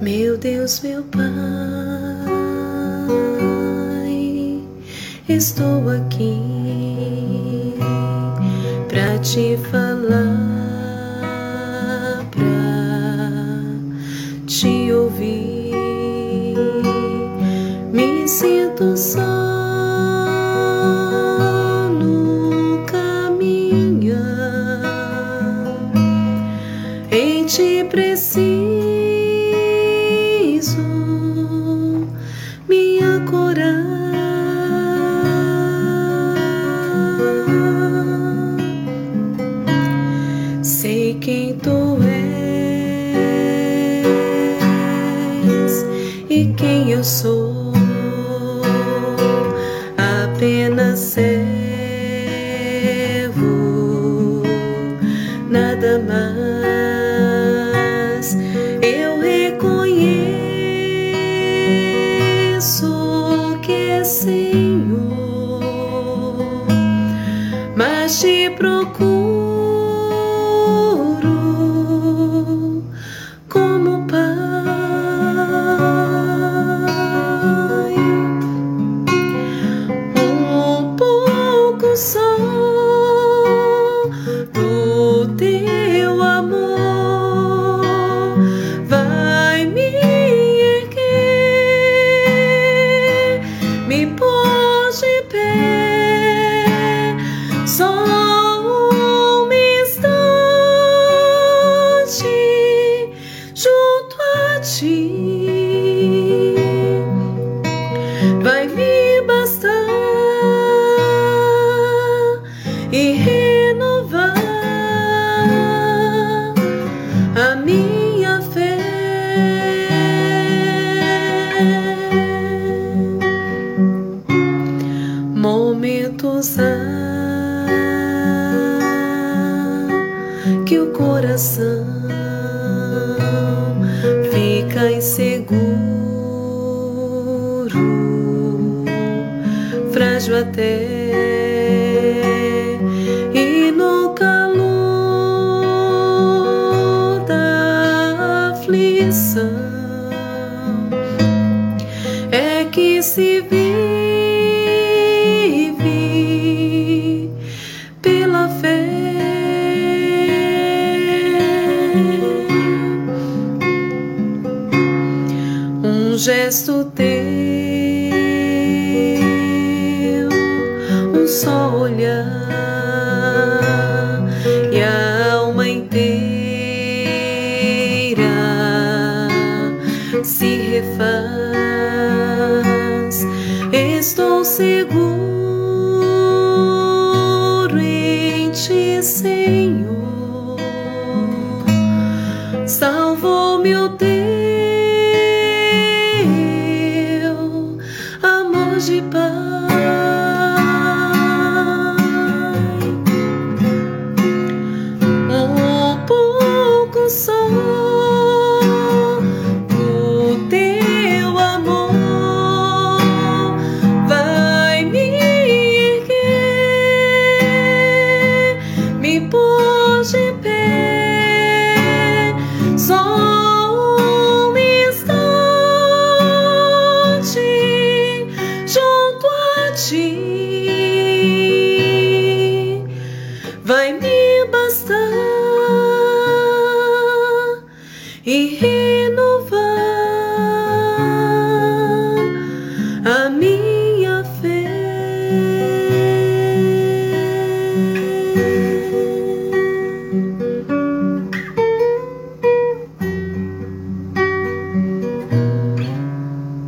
Meu Deus, meu Pai, estou aqui para te falar, para te ouvir. Me sinto só te preciso. Sei quem tu és e quem eu sou, apenas servo, nada mais. Eu reconheço que é Senhor, mas te procuro. Vai me bastar e renovar a minha fé. Momentos há que o coração fica inseguro frágil até. E no calor da aflição é que se vive gesto teu só olhar e a alma inteira se refaz. Estou seguro em ti, Senhor. Salvou meu Deus. vai me bastar. E